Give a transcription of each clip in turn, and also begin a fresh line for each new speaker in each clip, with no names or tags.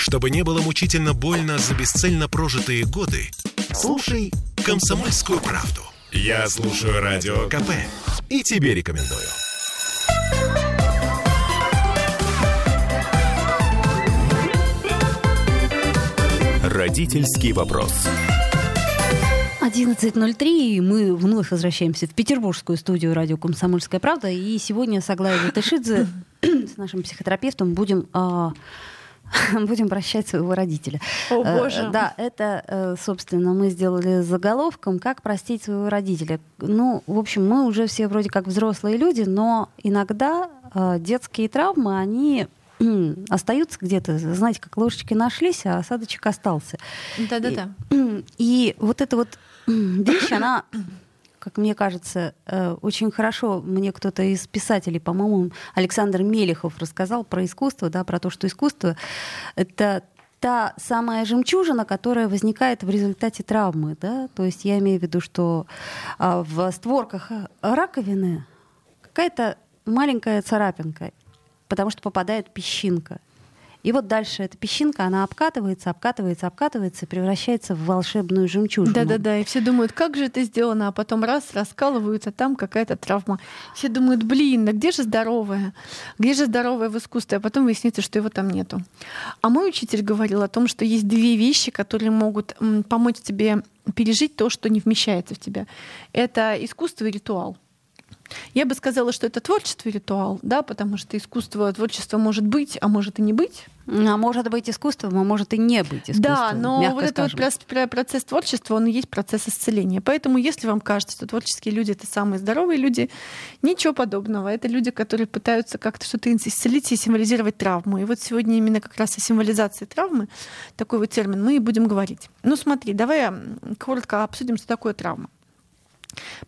Чтобы не было мучительно больно за бесцельно прожитые годы, слушай «Комсомольскую правду». Я слушаю Радио КП и тебе рекомендую.
Родительский вопрос.
11.03, и мы вновь возвращаемся в петербургскую студию радио «Комсомольская правда». И сегодня с Аглаей Латышидзе, с нашим психотерапевтом, будем а, будем прощать своего родителя.
О, боже.
Э, да, это, э, собственно, мы сделали заголовком «Как простить своего родителя». Ну, в общем, мы уже все вроде как взрослые люди, но иногда э, детские травмы, они остаются где-то, знаете, как ложечки нашлись, а осадочек остался.
Да-да-да.
И, и вот эта вот вещь, она как мне кажется, э, очень хорошо мне кто-то из писателей, по-моему, Александр Мелехов рассказал про искусство, да, про то, что искусство — это та самая жемчужина, которая возникает в результате травмы. Да? То есть я имею в виду, что а, в створках раковины какая-то маленькая царапинка, потому что попадает песчинка. И вот дальше эта песчинка, она обкатывается, обкатывается, обкатывается и превращается в волшебную жемчужину.
Да-да-да, и все думают, как же это сделано, а потом раз, раскалываются, там какая-то травма. Все думают, блин, а где же здоровая? Где же здоровая в искусстве? А потом выяснится, что его там нету. А мой учитель говорил о том, что есть две вещи, которые могут помочь тебе пережить то, что не вмещается в тебя. Это искусство и ритуал. Я бы сказала, что это творчество и ритуал, да, потому что искусство, творчество может быть, а может и не быть.
А может быть искусством, а может и не быть искусством.
Да, но вот этот вот процесс творчества, он и есть процесс исцеления. Поэтому, если вам кажется, что творческие люди — это самые здоровые люди, ничего подобного. Это люди, которые пытаются как-то что-то исцелить и символизировать травму. И вот сегодня именно как раз о символизации травмы, такой вот термин, мы и будем говорить. Ну смотри, давай коротко обсудим, что такое травма.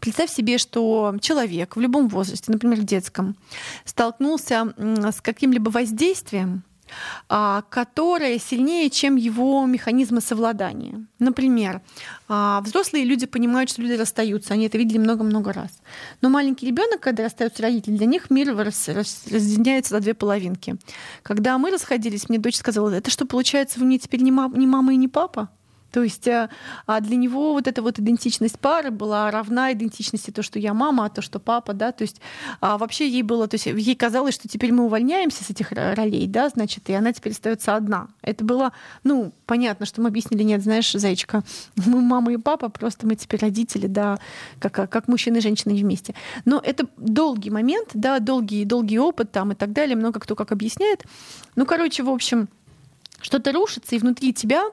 Представь себе, что человек в любом возрасте, например, в детском, столкнулся с каким-либо воздействием, а, которое сильнее, чем его механизмы совладания. Например, а, взрослые люди понимают, что люди расстаются, они это видели много-много раз. Но маленький ребенок, когда расстаются родители, для них мир разъединяется на две половинки. Когда мы расходились, мне дочь сказала, это что, получается, вы мне теперь не мама и не папа? То есть э, а для него вот эта вот идентичность пары была равна идентичности то, что я мама, а то, что папа, да, то есть а вообще ей было, то есть ей казалось, что теперь мы увольняемся с этих ролей, да, значит, и она теперь остается одна. Это было, ну, понятно, что мы объяснили, нет, знаешь, зайчика, мы мама и папа, просто мы теперь родители, да, как, как мужчина и женщина вместе. Но это долгий момент, да, долгий, долгий опыт там и так далее, много кто как объясняет. Ну, короче, в общем, что-то рушится, и внутри тебя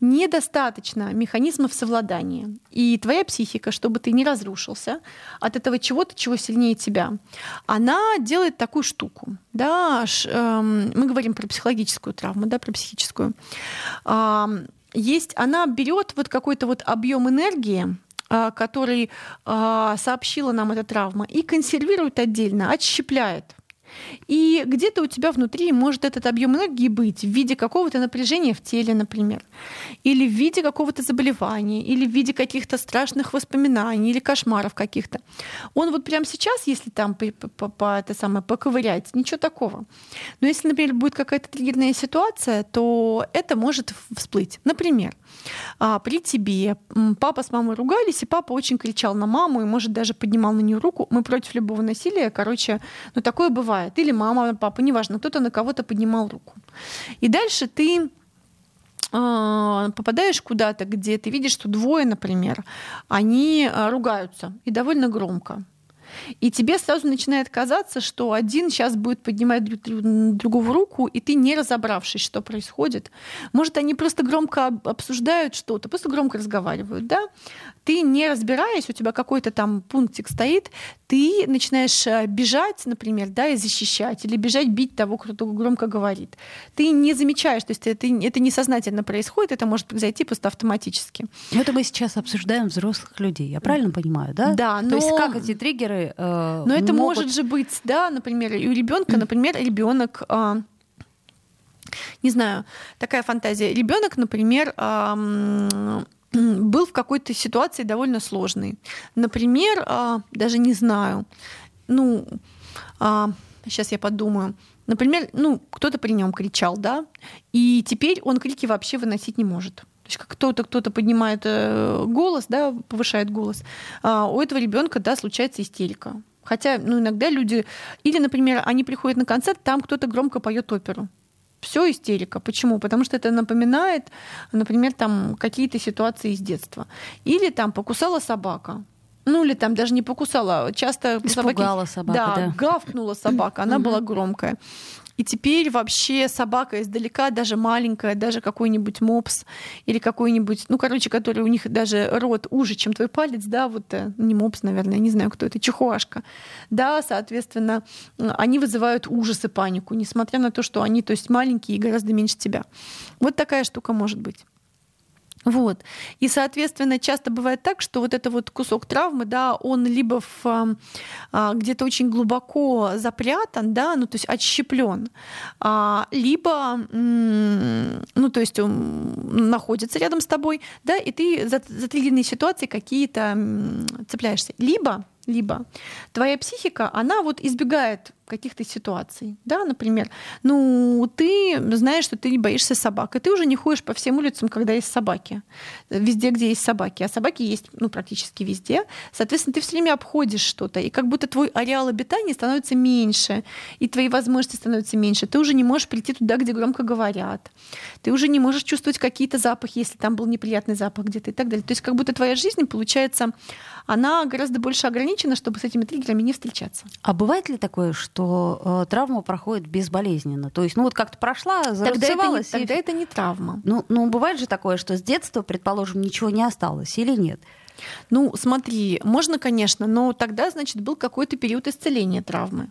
недостаточно механизмов совладания. И твоя психика, чтобы ты не разрушился от этого чего-то, чего сильнее тебя, она делает такую штуку. Да, эм, мы говорим про психологическую травму, да, про психическую. Есть, она берет вот какой-то вот объем энергии, а, который а, сообщила нам эта травма, и консервирует отдельно, отщепляет. И где-то у тебя внутри может этот объем энергии быть в виде какого-то напряжения в теле, например, или в виде какого-то заболевания, или в виде каких-то страшных воспоминаний, или кошмаров каких-то. Он вот прямо сейчас, если там по, по, по, это самое, поковырять, ничего такого. Но если, например, будет какая-то триггерная ситуация, то это может всплыть. Например, а, при тебе папа с мамой ругались, и папа очень кричал на маму, и, может, даже поднимал на нее руку. Мы против любого насилия, короче, ну такое бывает. Или мама, папа, неважно, кто-то на кого-то поднимал руку. И дальше ты а, попадаешь куда-то, где ты видишь, что двое, например, они а, ругаются и довольно громко. И тебе сразу начинает казаться, что один сейчас будет поднимать другого руку, и ты не разобравшись, что происходит. Может, они просто громко обсуждают что-то, просто громко разговаривают, да? Ты не разбираясь, у тебя какой-то там пунктик стоит, ты начинаешь э, бежать, например, да, и защищать, или бежать бить того, кто громко говорит. Ты не замечаешь, то есть это, это несознательно происходит, это может произойти просто автоматически.
Это мы сейчас обсуждаем взрослых людей, я правильно понимаю, да?
Да, но...
То есть как эти триггеры Э,
Но это могут... может же быть, да, например, и у ребенка, например, ребенок. Э, не знаю, такая фантазия. Ребенок, например, э, был в какой-то ситуации довольно сложной. Например, э, даже не знаю, ну, э, сейчас я подумаю, например, ну, кто-то при нем кричал, да, и теперь он крики вообще выносить не может. То есть как кто-то кто-то поднимает э, голос, да, повышает голос, а у этого ребенка, да, случается истерика. Хотя, ну, иногда люди, или, например, они приходят на концерт, там кто-то громко поет оперу. Все истерика. Почему? Потому что это напоминает, например, там какие-то ситуации из детства. Или там покусала собака. Ну или там даже не покусала, часто
Испугала собаки, собака,
да, да, гавкнула собака, она была громкая. И теперь вообще собака издалека, даже маленькая, даже какой-нибудь мопс или какой-нибудь, ну, короче, который у них даже рот уже, чем твой палец, да, вот э, не мопс, наверное, не знаю, кто это, чихуашка. Да, соответственно, они вызывают ужас и панику, несмотря на то, что они, то есть, маленькие и гораздо меньше тебя. Вот такая штука может быть. Вот. И, соответственно, часто бывает так, что вот этот вот кусок травмы, да, он либо в, а, где-то очень глубоко запрятан, да, ну, то есть отщеплен, а, либо, ну, то есть он находится рядом с тобой, да, и ты за, за длинные ситуации какие-то цепляешься. Либо либо твоя психика, она вот избегает каких-то ситуаций, да, например, ну, ты знаешь, что ты не боишься собак, и ты уже не ходишь по всем улицам, когда есть собаки, везде, где есть собаки, а собаки есть, ну, практически везде, соответственно, ты все время обходишь что-то, и как будто твой ареал обитания становится меньше, и твои возможности становятся меньше, ты уже не можешь прийти туда, где громко говорят, ты уже не можешь чувствовать какие-то запахи, если там был неприятный запах где-то и так далее, то есть как будто твоя жизнь, получается, она гораздо больше ограничена, чтобы с этими триггерами не встречаться.
А бывает ли такое, что э, травма проходит безболезненно? То есть, ну вот как-то прошла, зарубцевалась.
Тогда, это не, тогда это не травма.
Ну, ну, бывает же такое, что с детства, предположим, ничего не осталось или нет?
Ну, смотри, можно, конечно, но тогда, значит, был какой-то период исцеления травмы.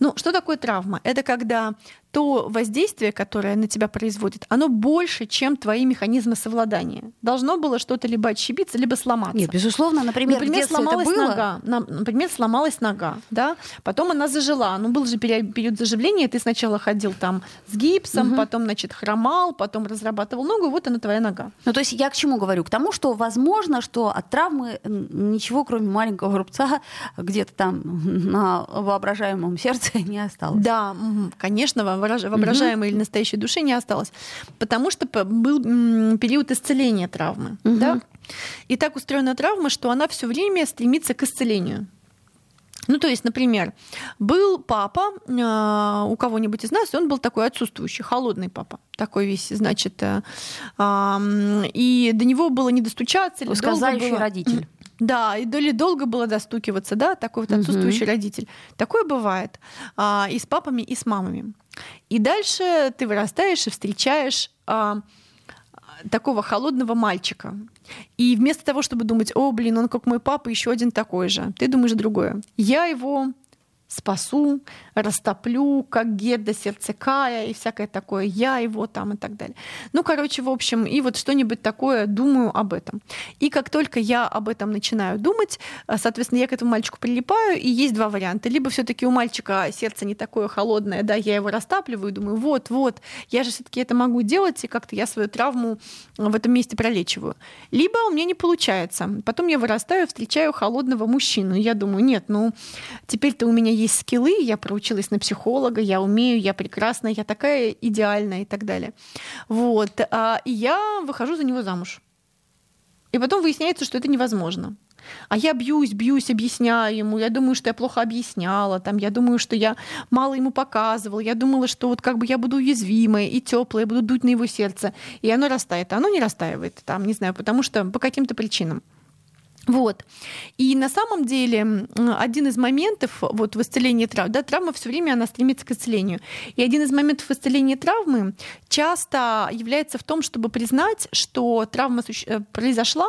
Ну, что такое травма? Это когда то воздействие, которое на тебя производит, оно больше, чем твои механизмы совладания. Должно было что-то либо отщепиться, либо сломаться.
Нет, безусловно, например,
например сломалась это было... нога. Например, сломалась нога, да, потом она зажила. Ну, был же период заживления, ты сначала ходил там с гипсом, угу. потом, значит, хромал, потом разрабатывал ногу, вот она твоя нога.
Ну, то есть я к чему говорю? К тому, что возможно, что от травмы ничего, кроме маленького рубца, где-то там на воображаемом сердце не осталось.
Да, конечно, воображаемой угу. или настоящей души не осталось, потому что был период исцеления травмы. Угу. Да? И так устроена травма, что она все время стремится к исцелению. Ну, то есть, например, был папа э, у кого-нибудь из нас, и он был такой отсутствующий, холодный папа, такой весь, значит, э, э, и до него было не достучаться. Или
Сказающий было... родитель.
Да, и доли долго было достукиваться, да, такой вот отсутствующий угу. родитель. Такое бывает а, и с папами, и с мамами. И дальше ты вырастаешь и встречаешь а, такого холодного мальчика. И вместо того, чтобы думать, о, блин, он как мой папа, еще один такой же, ты думаешь другое. Я его спасу, растоплю, как Гедда, сердце Кая и всякое такое, я его там и так далее. Ну, короче, в общем, и вот что-нибудь такое думаю об этом. И как только я об этом начинаю думать, э, соответственно, я к этому мальчику прилипаю, и есть два варианта. Либо все таки у мальчика сердце не такое холодное, да, я его растапливаю, думаю, вот, вот, я же все таки это могу делать, и как-то я свою травму в этом месте пролечиваю. Либо у меня не получается. Потом я вырастаю, встречаю холодного мужчину, и я думаю, нет, ну, теперь-то у меня есть скиллы, я проучилась на психолога, я умею, я прекрасная, я такая идеальная и так далее. Вот. А, и я выхожу за него замуж. И потом выясняется, что это невозможно. А я бьюсь, бьюсь, объясняю ему. Я думаю, что я плохо объясняла. Там, я думаю, что я мало ему показывала. Я думала, что вот как бы я буду уязвимая и теплая, буду дуть на его сердце. И оно растает. А оно не растаивает. Там, не знаю, потому что по каким-то причинам. Вот. И на самом деле один из моментов вот, в исцелении травм, да, травма все время она стремится к исцелению. И один из моментов исцеления травмы часто является в том, чтобы признать, что травма э, произошла,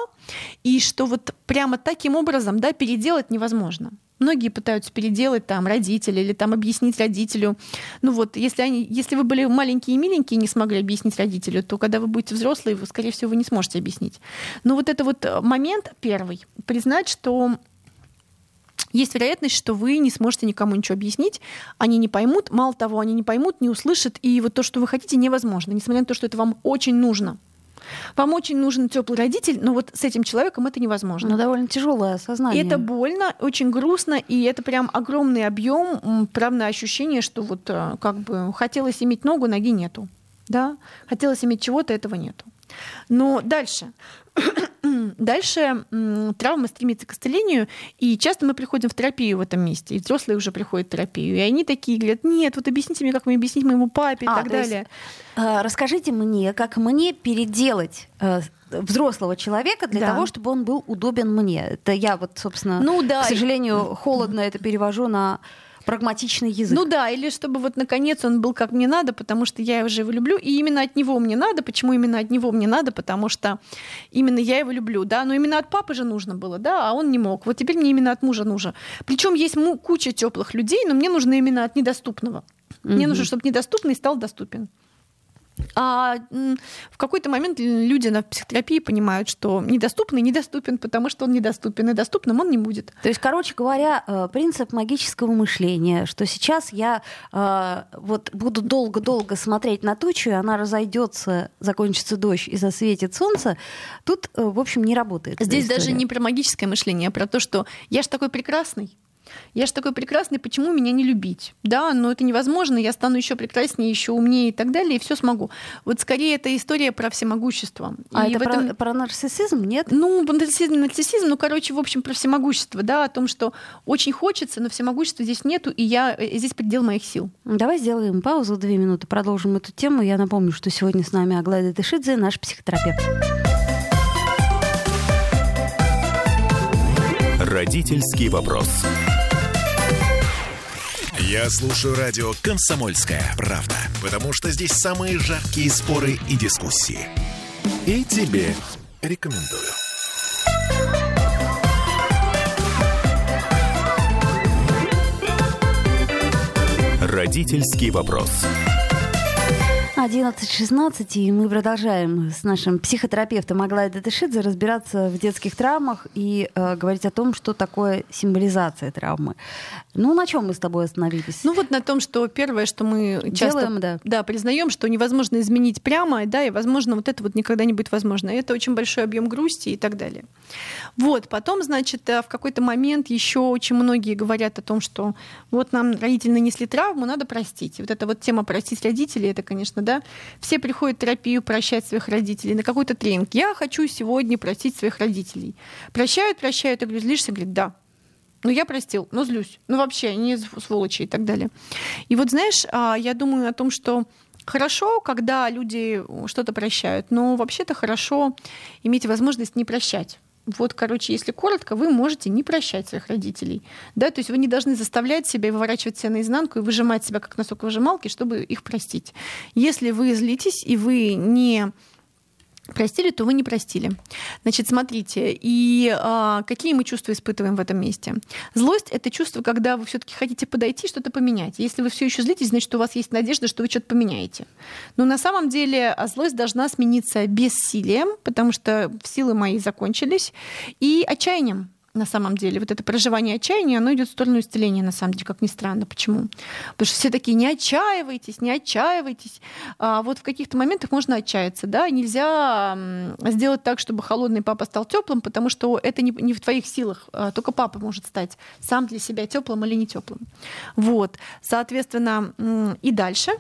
и что вот прямо таким образом да, переделать невозможно. Многие пытаются переделать там родители или там объяснить родителю. Ну вот, если, они, если вы были маленькие и миленькие и не смогли объяснить родителю, то когда вы будете взрослые, вы, скорее всего, вы не сможете объяснить. Но вот это вот э, момент первый, признать, что есть вероятность, что вы не сможете никому ничего объяснить, они не поймут, мало того, они не поймут, не услышат, и вот то, что вы хотите, невозможно, несмотря на то, что это вам очень нужно. Вам очень нужен теплый родитель, но вот с этим человеком это невозможно.
Ну, довольно тяжелое осознание.
Это больно, очень грустно, и это прям огромный объем, правда, ощущение, что вот э, как бы хотелось иметь ногу, ноги нету. Да? Хотелось иметь чего-то, этого нету. Но дальше. Дальше травма стремится к исцелению, и часто мы приходим в терапию в этом месте, и взрослые уже приходят в терапию, и они такие говорят, нет, вот объясните мне, как мне объяснить моему папе и а, так далее. Есть,
э, расскажите мне, как мне переделать э, взрослого человека для да. того, чтобы он был удобен мне. Это я вот, собственно, ну, да. к сожалению, холодно это перевожу на прагматичный язык.
Ну да, или чтобы вот наконец он был как мне надо, потому что я уже его люблю, и именно от него мне надо. Почему именно от него мне надо? Потому что именно я его люблю, да, но именно от папы же нужно было, да, а он не мог. Вот теперь мне именно от мужа нужно. Причем есть куча теплых людей, но мне нужно именно от недоступного. Мне нужно, чтобы недоступный стал доступен. А в какой-то момент люди на психотерапии понимают, что недоступный недоступен, потому что он недоступен, и доступным он не будет.
То есть, короче говоря, э, принцип магического мышления, что сейчас я э, вот буду долго-долго смотреть на тучу, и она разойдется, закончится дождь и засветит солнце, тут, э, в общем, не работает.
Здесь даже не про магическое мышление, а про то, что я же такой прекрасный, я же такой прекрасный, почему меня не любить? Да, но это невозможно, я стану еще прекраснее, еще умнее и так далее, и все смогу. Вот скорее это история про всемогущество.
А
и
это этом... про, про нарциссизм, нет?
Ну, нарциссизм, нарциссизм, ну, короче, в общем, про всемогущество, да, о том, что очень хочется, но всемогущества здесь нету, и я э, здесь предел моих сил.
Давай сделаем паузу, две минуты, продолжим эту тему. Я напомню, что сегодня с нами Аглайда Тышидзе, наш психотерапевт.
Родительский вопрос. Я слушаю радио «Комсомольская правда», потому что здесь самые жаркие споры и дискуссии. И тебе рекомендую. Родительский вопрос.
11.16, и мы продолжаем с нашим психотерапевтом Аглай Датышидзе разбираться в детских травмах и э, говорить о том, что такое символизация травмы. Ну, на чем мы с тобой остановились?
Ну, вот на том, что первое, что мы часто Делаем, да. Да, признаем, что невозможно изменить прямо, да, и, возможно, вот это вот никогда не будет возможно. И это очень большой объем грусти и так далее. Вот, потом, значит, э, в какой-то момент еще очень многие говорят о том, что вот нам родители нанесли травму, надо простить. И вот эта вот тема простить родителей, это, конечно, да, все приходят в терапию прощать своих родителей, на какой-то тренинг. Я хочу сегодня простить своих родителей. Прощают, прощают, я говорю, злишься? Говорит, да. Ну, я простил, но злюсь. Ну, вообще, они сволочи и так далее. И вот, знаешь, а, я думаю о том, что Хорошо, когда люди что-то прощают, но вообще-то хорошо иметь возможность не прощать. Вот, короче, если коротко, вы можете не прощать своих родителей. Да? То есть вы не должны заставлять себя и выворачивать себя наизнанку и выжимать себя как носок выжималки, чтобы их простить. Если вы злитесь и вы не простили, то вы не простили. Значит, смотрите, и а, какие мы чувства испытываем в этом месте? Злость это чувство, когда вы все-таки хотите подойти, что-то поменять. Если вы все еще злитесь, значит, у вас есть надежда, что вы что-то поменяете. Но на самом деле а, злость должна смениться бессилием, потому что силы мои закончились, и отчаянием на самом деле. Вот это проживание отчаяния, оно идет в сторону исцеления, на самом деле, как ни странно. Почему? Потому что все такие, не отчаивайтесь, не отчаивайтесь. А вот в каких-то моментах можно отчаяться, да, нельзя сделать так, чтобы холодный папа стал теплым, потому что это не, не в твоих силах, а только папа может стать сам для себя теплым или не теплым. Вот, соответственно, и дальше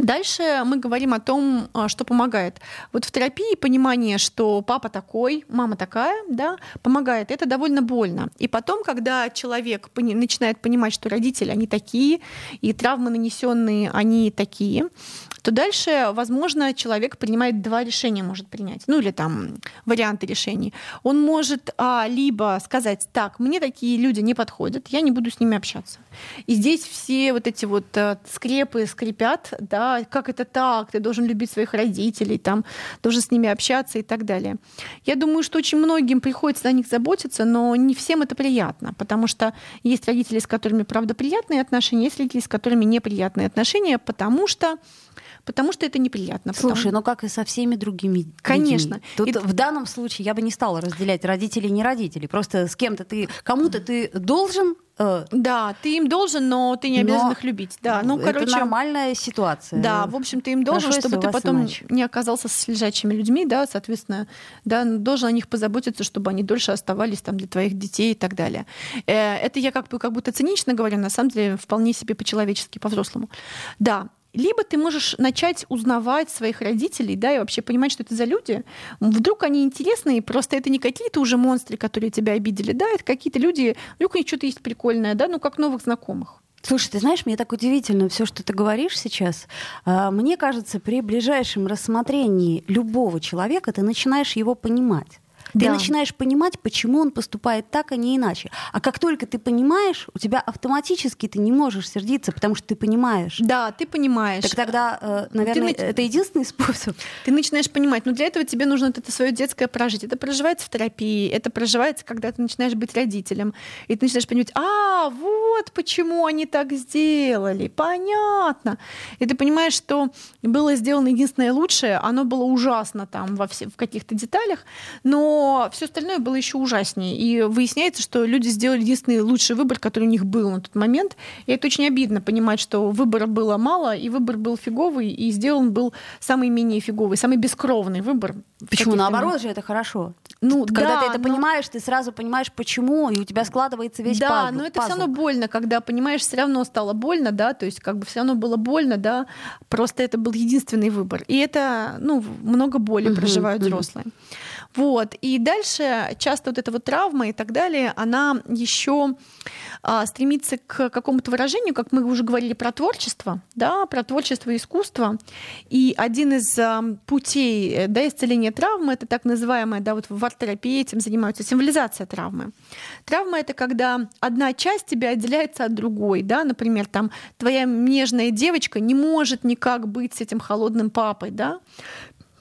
Дальше мы говорим о том, а, что помогает. Вот в терапии понимание, что папа такой, мама такая, да, помогает. Это довольно больно. И потом, когда человек начинает понимать, что родители, они такие, и травмы нанесенные, они такие, то дальше, возможно, человек принимает два решения, может принять, ну или там варианты решений. Он может а, либо сказать, так, мне такие люди не подходят, я не буду с ними общаться. И здесь все вот эти вот а, скрепы скрипят, да, как это так, ты должен любить своих родителей, там, должен с ними общаться и так далее. Я думаю, что очень многим приходится о них заботиться, но не всем это приятно, потому что есть родители, с которыми, правда, приятные отношения, есть родители, с которыми неприятные отношения, потому что потому что это неприятно.
Слушай,
потому...
ну как и со всеми другими
Конечно.
Детьми. Тут и... в данном случае я бы не стала разделять родителей и не родителей. Просто с кем-то ты, кому-то ты должен
Э, да, ты им должен, но ты не обязан но их любить. Да,
ну, короче, это нормальная ситуация.
Да, в общем, ты им должен, Хорошо, чтобы ты потом иначе. не оказался с лежачими людьми, да, соответственно, да, должен о них позаботиться, чтобы они дольше оставались там для твоих детей и так далее. Э, это я как бы как будто цинично говорю, на самом деле вполне себе по-человечески, по-взрослому. Да, либо ты можешь начать узнавать своих родителей, да, и вообще понимать, что это за люди. Вдруг они интересные, просто это не какие-то уже монстры, которые тебя обидели, да, это какие-то люди, вдруг у них что-то есть прикольное, да, ну как новых знакомых.
Слушай, ты знаешь, мне так удивительно все, что ты говоришь сейчас. А, мне кажется, при ближайшем рассмотрении любого человека ты начинаешь его понимать. Ты да. начинаешь понимать, почему он поступает так, а не иначе. А как только ты понимаешь, у тебя автоматически ты не можешь сердиться, потому что ты понимаешь.
Да, ты понимаешь.
Так тогда, э, наверное, ты, это единственный способ.
Ты начинаешь понимать, но для этого тебе нужно это свое детское прожить. Это проживается в терапии, это проживается, когда ты начинаешь быть родителем. И ты начинаешь понимать, а, вот почему они так сделали, понятно. И ты понимаешь, что было сделано единственное лучшее, оно было ужасно там во все, в каких-то деталях, но все остальное было еще ужаснее. И выясняется, что люди сделали единственный лучший выбор, который у них был на тот момент. И это очень обидно понимать, что выбора было мало, и выбор был фиговый, и сделан был самый менее фиговый, самый бескровный выбор.
Почему? Наоборот же это хорошо. Ну, когда да, ты это но... понимаешь, ты сразу понимаешь, почему, и у тебя складывается весь
да,
пазл.
но это все равно больно, когда понимаешь, все равно стало больно, да, то есть как бы все равно было больно, да, просто это был единственный выбор. И это, ну, много боли проживают взрослые. Вот. И дальше часто вот эта вот травма и так далее, она еще а, стремится к какому-то выражению, как мы уже говорили про творчество, да, про творчество и искусство. И один из а, путей э, да, исцеления травмы это так называемая, да, вот в арт-терапии этим занимаются, символизация травмы. Травма это когда одна часть тебя отделяется от другой, да, например, там твоя нежная девочка не может никак быть с этим холодным папой, да,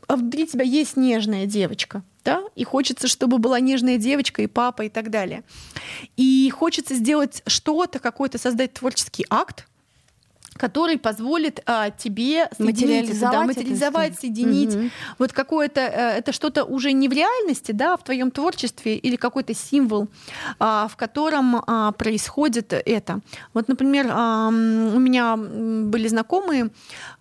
а внутри тебя есть нежная девочка, да, и хочется, чтобы была нежная девочка и папа и так далее. И хочется сделать что-то, какой-то создать творческий акт, который позволит а, тебе
материализовать,
да, материализовать соединить угу. вот какое-то э, это что-то уже не в реальности, да, а в твоем творчестве или какой-то символ, а, в котором а, происходит это. Вот, например, а, у меня были знакомые,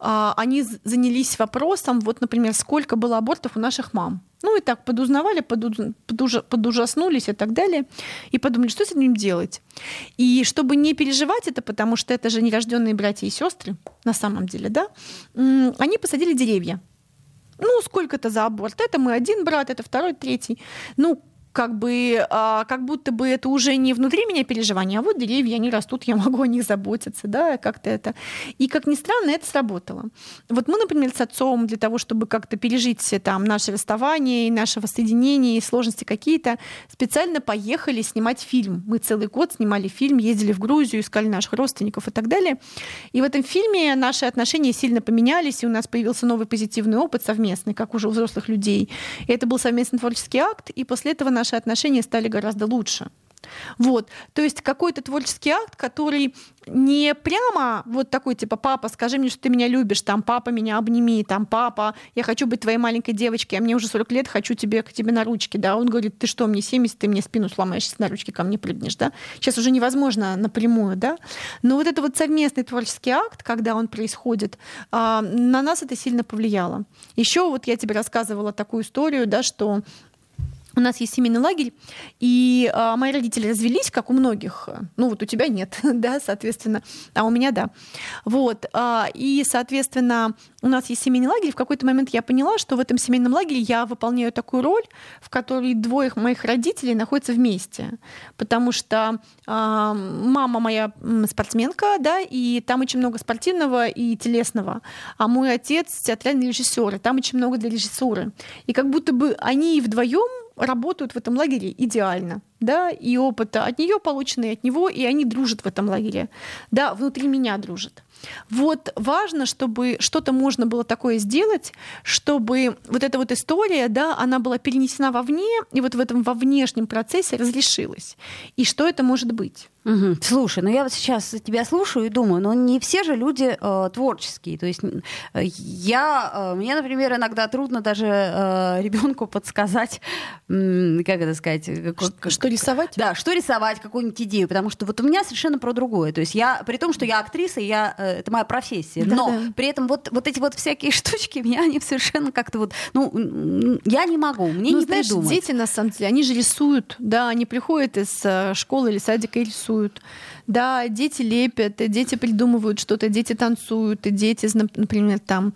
а, они занялись вопросом, вот, например, сколько было абортов у наших мам. Ну и так подузнавали, подуж, подуж, подужаснулись и так далее, и подумали, что с этим делать. И чтобы не переживать это, потому что это же нерожденные братья и сестры, на самом деле, да, они посадили деревья. Ну, сколько-то за аборт. Это мы один брат, это второй, третий. Ну, как бы, а, как будто бы это уже не внутри меня переживание, а вот деревья, они растут, я могу о них заботиться, да, как-то это. И, как ни странно, это сработало. Вот мы, например, с отцом для того, чтобы как-то пережить там наше расставание и наше воссоединение, и сложности какие-то, специально поехали снимать фильм. Мы целый год снимали фильм, ездили в Грузию, искали наших родственников и так далее. И в этом фильме наши отношения сильно поменялись, и у нас появился новый позитивный опыт совместный, как уже у взрослых людей. И это был совместный творческий акт, и после этого наш наши отношения стали гораздо лучше. Вот. То есть какой-то творческий акт, который не прямо вот такой, типа, папа, скажи мне, что ты меня любишь, там, папа, меня обними, там, папа, я хочу быть твоей маленькой девочкой, а мне уже 40 лет, хочу тебе, к тебе на ручки, да. Он говорит, ты что, мне 70, ты мне спину сломаешь, если на ручки ко мне прыгнешь, да. Сейчас уже невозможно напрямую, да. Но вот это вот совместный творческий акт, когда он происходит, а, на нас это сильно повлияло. Еще вот я тебе рассказывала такую историю, да, что у нас есть семейный лагерь, и э, мои родители развелись, как у многих. Ну вот у тебя нет, да, соответственно, а у меня да. Вот, э, и, соответственно, у нас есть семейный лагерь. В какой-то момент я поняла, что в этом семейном лагере я выполняю такую роль, в которой двое моих родителей находятся вместе, потому что э, мама моя спортсменка, да, и там очень много спортивного и телесного, а мой отец театральный режиссер, и там очень много для режиссуры. И как будто бы они вдвоем работают в этом лагере идеально, да, и опыт от нее полученный от него, и они дружат в этом лагере, да, внутри меня дружат. Вот важно, чтобы что-то можно было такое сделать, чтобы вот эта вот история, да, она была перенесена вовне, и вот в этом во внешнем процессе разрешилась. И что это может быть?
Угу. Слушай, ну я вот сейчас тебя слушаю и думаю, ну не все же люди э, творческие. То есть э, я, э, мне, например, иногда трудно даже э, ребенку подсказать, э, как это сказать,
как, что, что рисовать?
Да, что рисовать, какую-нибудь идею, потому что вот у меня совершенно про другое. То есть я, при том, что я актриса, я, э, это моя профессия, да, но да. при этом вот, вот эти вот всякие штучки меня они совершенно как-то вот, ну, я не могу, мне ну, не знаешь, придумать.
дети, на самом деле, они же рисуют, да, они приходят из э, школы или садика и рисуют. Да, дети лепят, дети придумывают что-то, дети танцуют, и дети, например, там,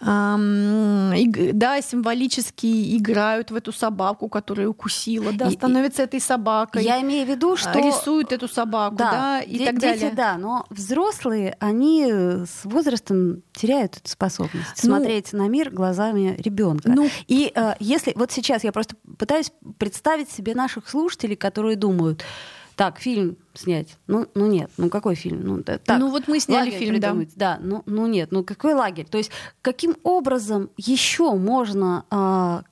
да, символически играют в эту собаку, которая укусила, да, становится этой собакой.
Я имею в виду, а, что
рисуют эту собаку, да, да и так
дети,
далее.
Да, но взрослые, они с возрастом теряют эту способность ну, смотреть на мир глазами ребенка. Ну, и э, если вот сейчас я просто пытаюсь представить себе наших слушателей, которые думают так, фильм снять. Ну, ну нет, ну какой фильм? Ну, да, так,
ну вот мы сняли фильм,
придумать. да. Да, ну, ну нет, ну какой лагерь? То есть каким образом еще можно а,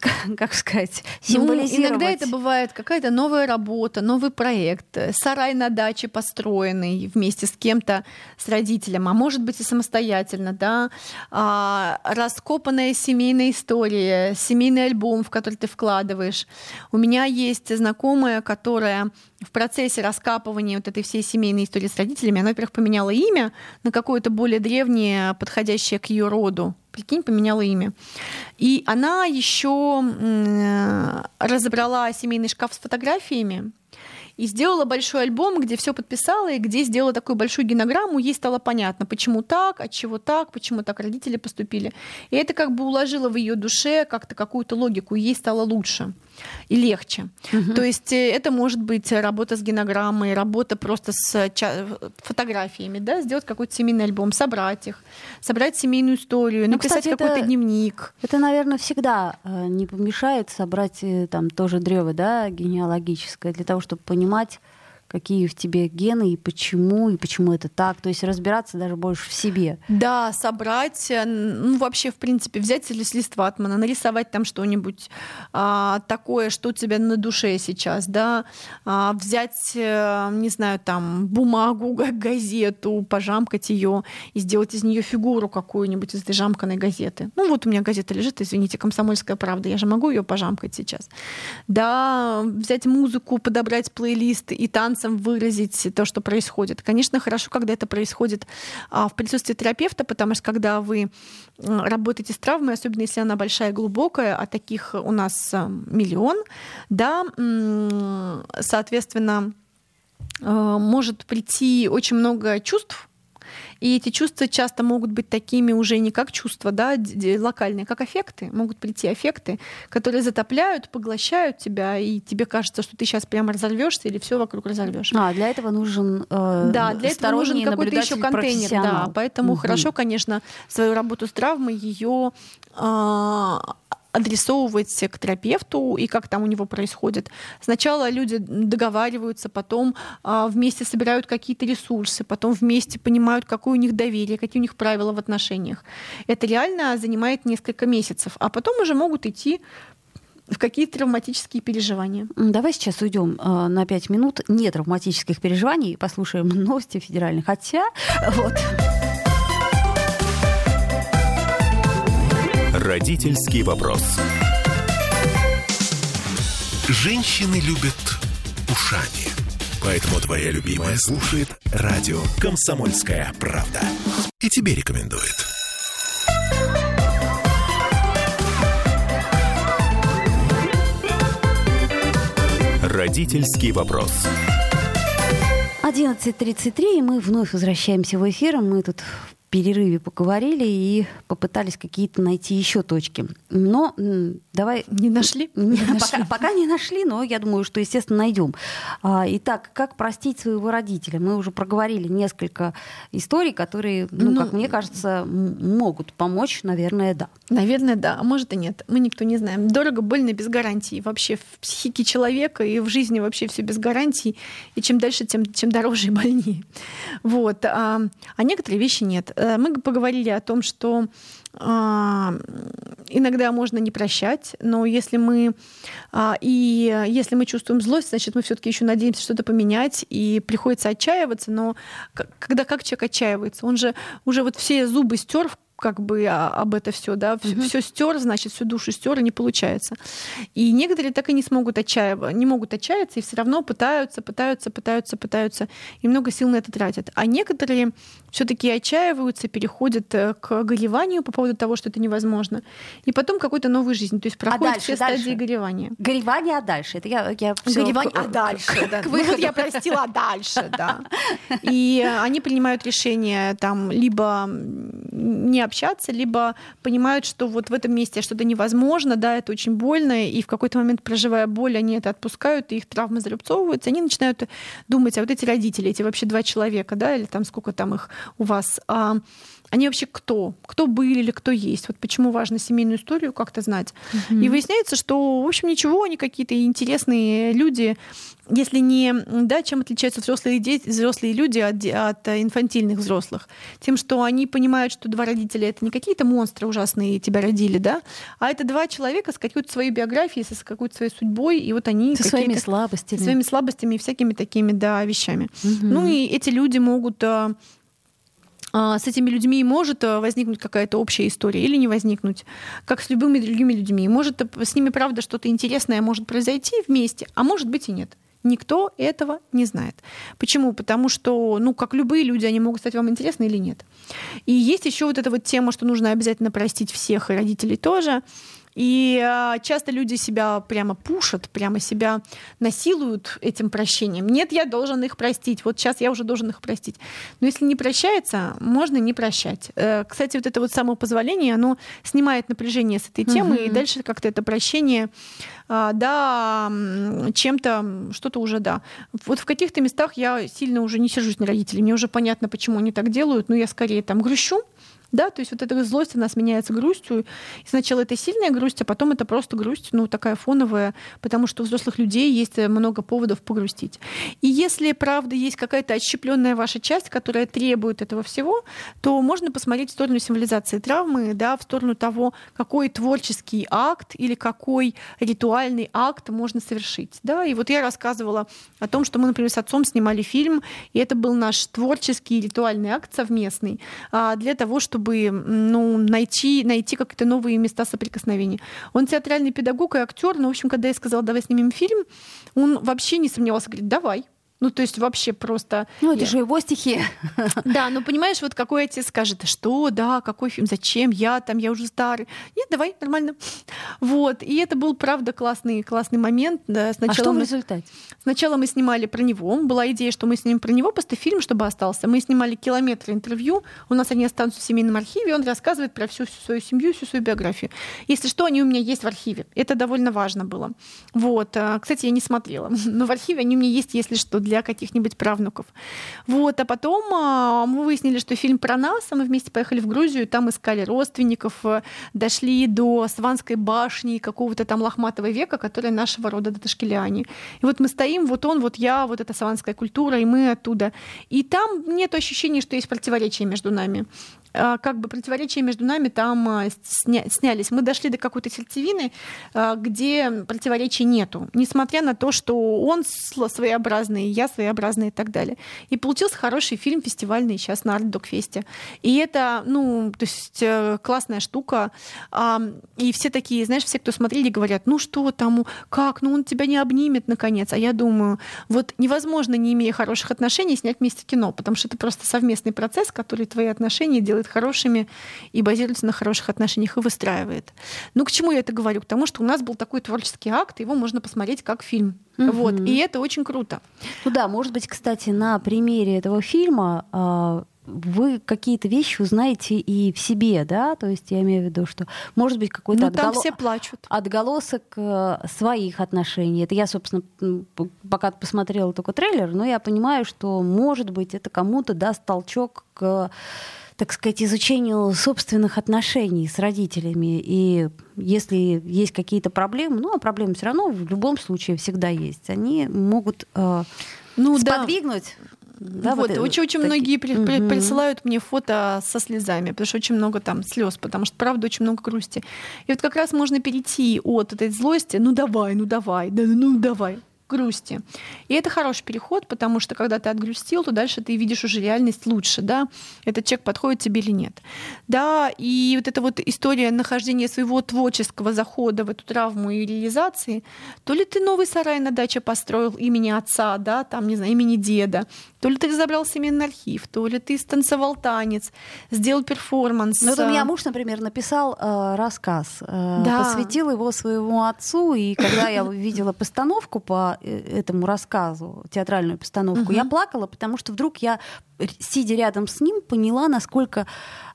как сказать, символизировать.
Ну, иногда это бывает какая-то новая работа, новый проект, сарай на даче построенный вместе с кем-то, с родителем, а может быть и самостоятельно, да, а, раскопанная семейная история, семейный альбом, в который ты вкладываешь. У меня есть знакомая, которая в процессе раскапывания вот этой всей семейной истории с родителями, она, во-первых, поменяла имя на какое-то более древнее, подходящее к ее роду. Прикинь, поменяла имя. И она еще разобрала семейный шкаф с фотографиями и сделала большой альбом, где все подписала и где сделала такую большую генограмму, ей стало понятно, почему так, от чего так, почему так родители поступили. И это как бы уложило в ее душе как-то какую-то логику, ей стало лучше и легче. Угу. То есть э, это может быть работа с генограммой, работа просто с фотографиями, да, сделать какой-то семейный альбом, собрать их, собрать семейную историю, ну, написать какой-то это, дневник.
Это, наверное, всегда э, не помешает собрать э, там тоже древо, да, генеалогическое, для того, чтобы понимать, какие в тебе гены и почему, и почему это так. То есть разбираться даже больше в себе.
Да, собрать, э, ну вообще, в принципе, взять лист ватмана, нарисовать там что-нибудь а, такое, что у тебя на душе сейчас, да, а, взять, а, не знаю, там бумагу, газету, пожамкать ее и сделать из нее фигуру какую-нибудь из этой жамканной газеты. Ну вот у меня газета лежит, извините, «Комсомольская правда», я же могу ее пожамкать сейчас. Да, взять музыку, подобрать плейлист и танцы танцем выразить то, что происходит. Конечно, хорошо, когда это происходит а, в присутствии терапевта, потому что когда вы работаете с травмой, особенно если она большая и глубокая, а таких у нас а, миллион, да, соответственно, а, может прийти очень много чувств, и эти чувства часто могут быть такими уже не как чувства, да, локальные, как аффекты. Могут прийти аффекты, которые затопляют, поглощают тебя, и тебе кажется, что ты сейчас прямо разорвешься или все вокруг разорвешь.
А, для этого нужен э,
Да, для этого нужен какой-то еще контейнер. Да, поэтому угу. хорошо, конечно, свою работу с травмой ее адресовывать к терапевту и как там у него происходит. Сначала люди договариваются, потом а, вместе собирают какие-то ресурсы, потом вместе понимают, какое у них доверие, какие у них правила в отношениях. Это реально занимает несколько месяцев, а потом уже могут идти в какие травматические переживания.
Давай сейчас уйдем э, на пять минут не травматических переживаний и послушаем новости федеральных. Хотя вот.
Родительский вопрос. Женщины любят ушами. Поэтому твоя любимая слушает радио «Комсомольская правда». И тебе рекомендует. Родительский вопрос.
11.33, и мы вновь возвращаемся в эфир. Мы тут перерыве поговорили и попытались какие-то найти еще точки. Но давай...
Не нашли?
Не пока, пока не нашли, но я думаю, что, естественно, найдем. А, итак, как простить своего родителя? Мы уже проговорили несколько историй, которые, ну, ну как мне кажется, могут помочь, наверное, да.
Наверное, да, а может и нет. Мы никто не знаем. Дорого, больно, без гарантий. Вообще в психике человека и в жизни вообще все без гарантий. И чем дальше, тем, чем дороже и больнее. Вот. А, а некоторые вещи нет. Э, мы поговорили о том, что а, иногда можно не прощать, но если мы а, и если мы чувствуем злость, значит мы все-таки еще надеемся что-то поменять и приходится отчаиваться. Но когда как человек отчаивается, он же уже вот все зубы стер как бы а, об это все, да, все, mm-hmm. все стер, значит, всю душу стер, и не получается. И некоторые так и не смогут отчаиваться, не могут отчаяться, и все равно пытаются, пытаются, пытаются, пытаются, и много сил на это тратят. А некоторые все-таки отчаиваются, переходят э, к гореванию по поводу того, что это невозможно, и потом какой-то новой жизни, то есть а проходят а дальше, все дальше. стадии горевания.
Горевание, а дальше? Это я, я
горевание, а дальше, да. Ну вот я простила, а дальше, да. И они принимают решение там либо не общаться, либо понимают, что вот в этом месте что-то невозможно, да, это очень больно, и в какой-то момент, проживая боль, они это отпускают, и их травмы зарубцовываются, они начинают думать, а вот эти родители, эти вообще два человека, да, или там сколько там их у вас, а, они вообще кто? Кто были или кто есть? Вот почему важно семейную историю как-то знать. Mm-hmm. И выясняется, что, в общем, ничего, они какие-то интересные люди, если не, да, чем отличаются взрослые, дети, взрослые люди от, от инфантильных взрослых? Тем, что они понимают, что два родителя — это не какие-то монстры ужасные тебя родили, да, а это два человека с какой-то своей биографией, с какой-то своей судьбой, и вот они...
Со своими слабостями.
Своими слабостями и всякими такими, да, вещами. Угу. Ну и эти люди могут а, с этими людьми может э, возникнуть какая-то общая история или не возникнуть, как с любыми другими людьми. Может э, с ними, правда, что-то интересное может произойти вместе, а может быть и нет. Никто этого не знает. Почему? Потому что, ну, как любые люди, они могут стать вам интересны или нет. И есть еще вот эта вот тема, что нужно обязательно простить всех и родителей тоже. И э, часто люди себя прямо пушат, прямо себя насилуют этим прощением. Нет, я должен их простить. Вот сейчас я уже должен их простить. Но если не прощается, можно не прощать. Э, кстати, вот это вот самопозволение, оно снимает напряжение с этой темы, угу. и дальше как-то это прощение, э, да, чем-то, что-то уже, да. Вот в каких-то местах я сильно уже не сержусь на родителей. Мне уже понятно, почему они так делают, но я скорее там грущу, да, то есть вот эта злость, она сменяется грустью. И сначала это сильная грусть, а потом это просто грусть, ну, такая фоновая, потому что у взрослых людей есть э, много поводов погрустить. И если, правда, есть какая-то отщепленная ваша часть, которая требует этого всего, то можно посмотреть в сторону символизации травмы, да, в сторону того, какой творческий акт или какой ритуальный акт можно совершить. Да? И вот я рассказывала о том, что мы, например, с отцом снимали фильм, и это был наш творческий ритуальный акт совместный а, для того, чтобы чтобы ну, найти, найти какие-то новые места соприкосновения. Он театральный педагог и актер, но, в общем, когда я сказала, давай снимем фильм, он вообще не сомневался, говорит, давай. Ну, то есть вообще просто...
Ну, это я... же его стихи.
Да, ну, понимаешь, вот какой отец скажет, что, да, какой фильм, зачем, я там, я уже старый. Нет, давай, нормально. Вот, и это был, правда, классный, классный момент. Да.
Сначала а что в результате?
Сначала мы снимали про него. Была идея, что мы снимем про него просто фильм, чтобы остался. Мы снимали километры интервью. У нас они останутся в семейном архиве. Он рассказывает про всю, всю свою семью, всю свою биографию. Если что, они у меня есть в архиве. Это довольно важно было. Вот. А, кстати, я не смотрела. Но в архиве они у меня есть, если что, для каких-нибудь правнуков. Вот, а потом а, мы выяснили, что фильм про нас, а мы вместе поехали в Грузию, там искали родственников, э, дошли до Сванской башни какого-то там лохматого века, которая нашего рода до Ташкелиани. И вот мы стоим, вот он, вот я, вот эта саванская культура, и мы оттуда. И там нет ощущения, что есть противоречие между нами. А, как бы противоречия между нами там а, сня- снялись. Мы дошли до какой-то сердцевины, а, где противоречий нету, несмотря на то, что он своеобразный, я своеобразный и так далее. И получился хороший фильм фестивальный сейчас на Арт-Докфесте. И это, ну, то есть э, классная штука. И все такие, знаешь, все, кто смотрели, говорят, ну что там, как, ну он тебя не обнимет наконец. А я думаю, вот невозможно, не имея хороших отношений, снять вместе кино, потому что это просто совместный процесс, который твои отношения делает делает хорошими и базируется на хороших отношениях и выстраивает. Ну, к чему я это говорю? К тому, что у нас был такой творческий акт, его можно посмотреть как фильм. Угу. Вот, и это очень круто.
Ну да, может быть, кстати, на примере этого фильма вы какие-то вещи узнаете и в себе, да, то есть я имею в виду, что может быть какой-то
ну, отгол... все плачут.
отголосок э, своих отношений. Это я, собственно, пока посмотрела только трейлер, но я понимаю, что, может быть, это кому-то даст толчок к так сказать, изучению собственных отношений с родителями. И если есть какие-то проблемы, ну, а проблемы все равно в любом случае всегда есть, они могут э, ну, сподвигнуть да.
Вот, вот очень, очень многие при, при, угу. присылают мне фото со слезами, потому что очень много там слез, потому что, правда, очень много грусти. И вот как раз можно перейти от этой злости, ну давай, ну давай, да, ну давай, грусти. И это хороший переход, потому что когда ты отгрустил, то дальше ты видишь уже реальность лучше, да, этот человек подходит тебе или нет. Да, и вот эта вот история нахождения своего творческого захода в эту травму и реализации, то ли ты новый сарай на даче построил имени отца, да, там, не знаю, имени деда, то ли ты разобрал семейный архив, то ли ты станцевал танец, сделал перформанс.
Ну, вот у меня муж, например, написал э, рассказ, э, да. посвятил его своему отцу, и когда я видела постановку по этому рассказу, театральную постановку, угу. я плакала, потому что вдруг я, сидя рядом с ним, поняла, насколько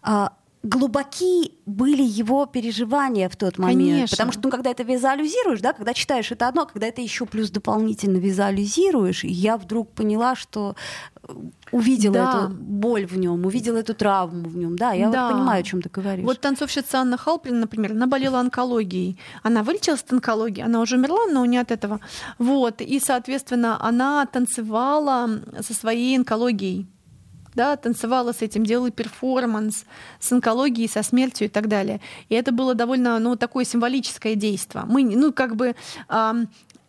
э, глубоки были его переживания в тот момент. Конечно. Потому что, ну, когда это визуализируешь, да, когда читаешь это одно, когда это еще плюс дополнительно визуализируешь, я вдруг поняла, что э, увидела да. эту боль в нем, увидела эту травму в нем. Да, я да. вот понимаю, о чем ты говоришь.
Вот танцовщица Анна Халпин, например, она болела онкологией. Она вылечилась от онкологии, она уже умерла, но не от этого. Вот. И, соответственно, она танцевала со своей онкологией да, танцевала с этим, делала перформанс с онкологией, со смертью и так далее. И это было довольно, ну, такое символическое действие. Мы, ну, как бы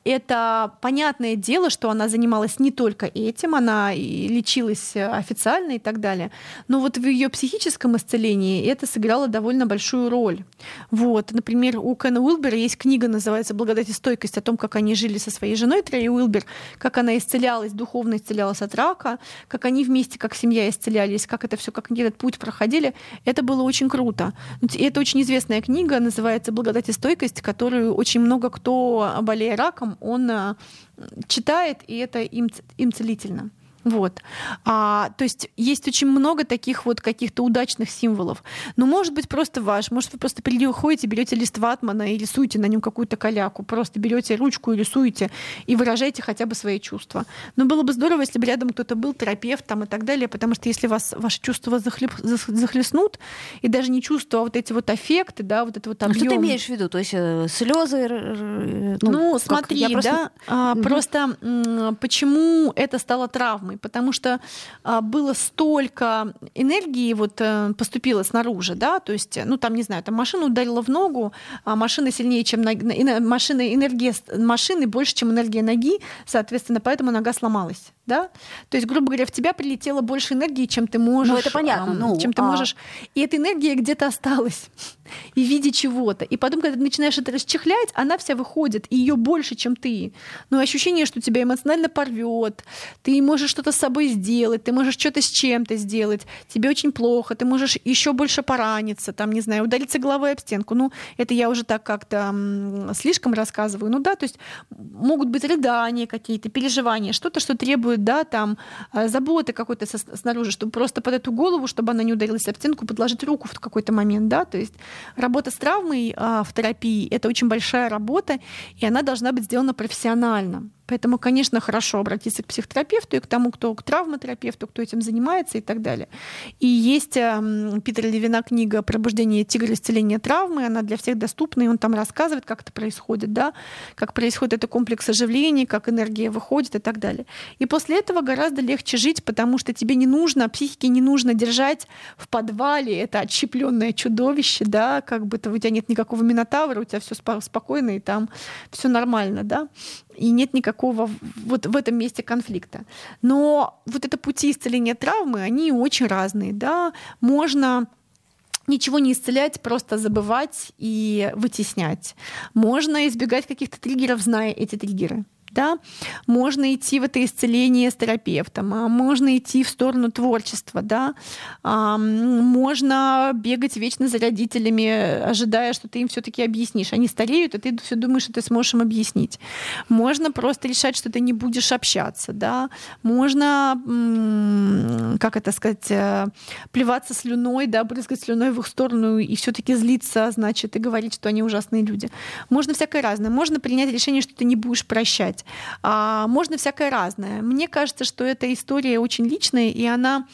это понятное дело, что она занималась не только этим, она и лечилась э, официально и так далее. Но вот в ее психическом исцелении это сыграло довольно большую роль. Вот, например, у Кена Уилбера есть книга, называется «Благодать и стойкость», о том, как они жили со своей женой Трей Уилбер, как она исцелялась, духовно исцелялась от рака, как они вместе, как семья исцелялись, как это все, как они этот путь проходили. Это было очень круто. Это очень известная книга, называется «Благодать и стойкость», которую очень много кто, болея раком, он э, читает, и это им, им целительно. Вот. А, то есть есть очень много таких вот каких-то удачных символов. Но может быть просто ваш, может вы просто приходите, берете лист ватмана и рисуете на нем какую-то каляку, просто берете ручку и рисуете и выражаете хотя бы свои чувства. Но было бы здорово, если бы рядом кто-то был, терапевт там и так далее, потому что если вас ваши чувства захлеб, захлестнут, и даже не чувствуя вот эти вот аффекты, да, вот это вот объем.
А что ты имеешь в виду? То есть э, слезы?
Ну, ну смотри, просто... да, а, угу. просто почему это стало травмой? Потому что а, было столько энергии вот э, поступило снаружи, да, то есть, ну там, не знаю, там машина ударила в ногу, а машина сильнее, чем ног... машина, энергия машины больше, чем энергия ноги, соответственно, поэтому нога сломалась да? То есть, грубо говоря, в тебя прилетело больше энергии, чем ты можешь. Ну,
это понятно. Ну,
чем ты а... можешь. И эта энергия где-то осталась и в виде чего-то. И потом, когда ты начинаешь это расчехлять, она вся выходит, и ее больше, чем ты. Но ощущение, что тебя эмоционально порвет, ты можешь что-то с собой сделать, ты можешь что-то с чем-то сделать, тебе очень плохо, ты можешь еще больше пораниться, там, не знаю, удариться головой об стенку. Ну, это я уже так как-то слишком рассказываю. Ну да, то есть могут быть рыдания какие-то, переживания, что-то, что требует требует, да, там, э, заботы какой-то снаружи, чтобы просто под эту голову, чтобы она не ударилась об стенку, подложить руку в какой-то момент, да, то есть работа с травмой а, в терапии — это очень большая работа, и она должна быть сделана профессионально. Поэтому, конечно, хорошо обратиться к психотерапевту и к тому, кто к травматерапевту, кто этим занимается и так далее. И есть э, Питера Левина книга «Пробуждение тигра. Исцеление травмы». Она для всех доступна, и он там рассказывает, как это происходит, да, как происходит это комплекс оживления, как энергия выходит и так далее. И после этого гораздо легче жить, потому что тебе не нужно, психике не нужно держать в подвале это отщепленное чудовище, да, как бы у тебя нет никакого минотавра, у тебя все спокойно и там все нормально, да и нет никакого вот в этом месте конфликта. Но вот это пути исцеления травмы, они очень разные, да, можно ничего не исцелять, просто забывать и вытеснять. Можно избегать каких-то триггеров, зная эти триггеры да, можно идти в это исцеление с терапевтом, а можно идти в сторону творчества, да, а, можно бегать вечно за родителями, ожидая, что ты им все-таки объяснишь. Они стареют, а ты все думаешь, что ты сможешь им объяснить. Можно просто решать, что ты не будешь общаться, да, можно, как это сказать, э, плеваться слюной, да, брызгать слюной в их сторону и все-таки злиться, значит, и говорить, что они ужасные люди. Можно всякое разное. Можно принять решение, что ты не будешь прощать. А, можно всякое разное. Мне кажется, что эта история очень личная, и она,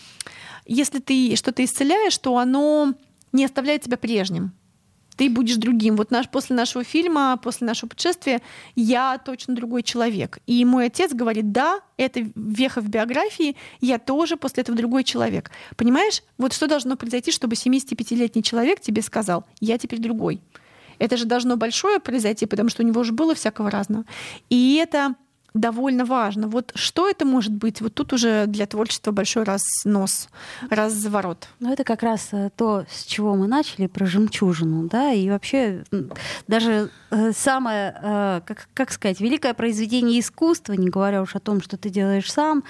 если ты что-то исцеляешь, то оно не оставляет тебя прежним ты будешь другим. Вот наш, после нашего фильма, после нашего путешествия, я точно другой человек. И мой отец говорит, да, это веха в биографии, я тоже после этого другой человек. Понимаешь, вот что должно произойти, чтобы 75-летний человек тебе сказал, я теперь другой. Это же должно большое произойти, потому что у него уже было всякого разного. И это довольно важно. Вот что это может быть? Вот тут уже для творчества большой разнос, разворот.
Ну, это как раз э, то, с чего мы начали, про жемчужину, да, и вообще даже э, самое, э, как, как сказать, великое произведение искусства, не говоря уж о том, что ты делаешь сам,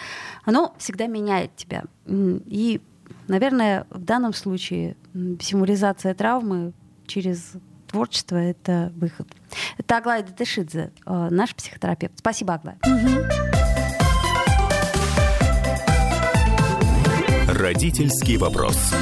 оно всегда меняет тебя. И, наверное, в данном случае символизация травмы через творчество — это выход. Это Аглая Датышидзе, э, наш психотерапевт. Спасибо, Аглая.
Родительский вопрос.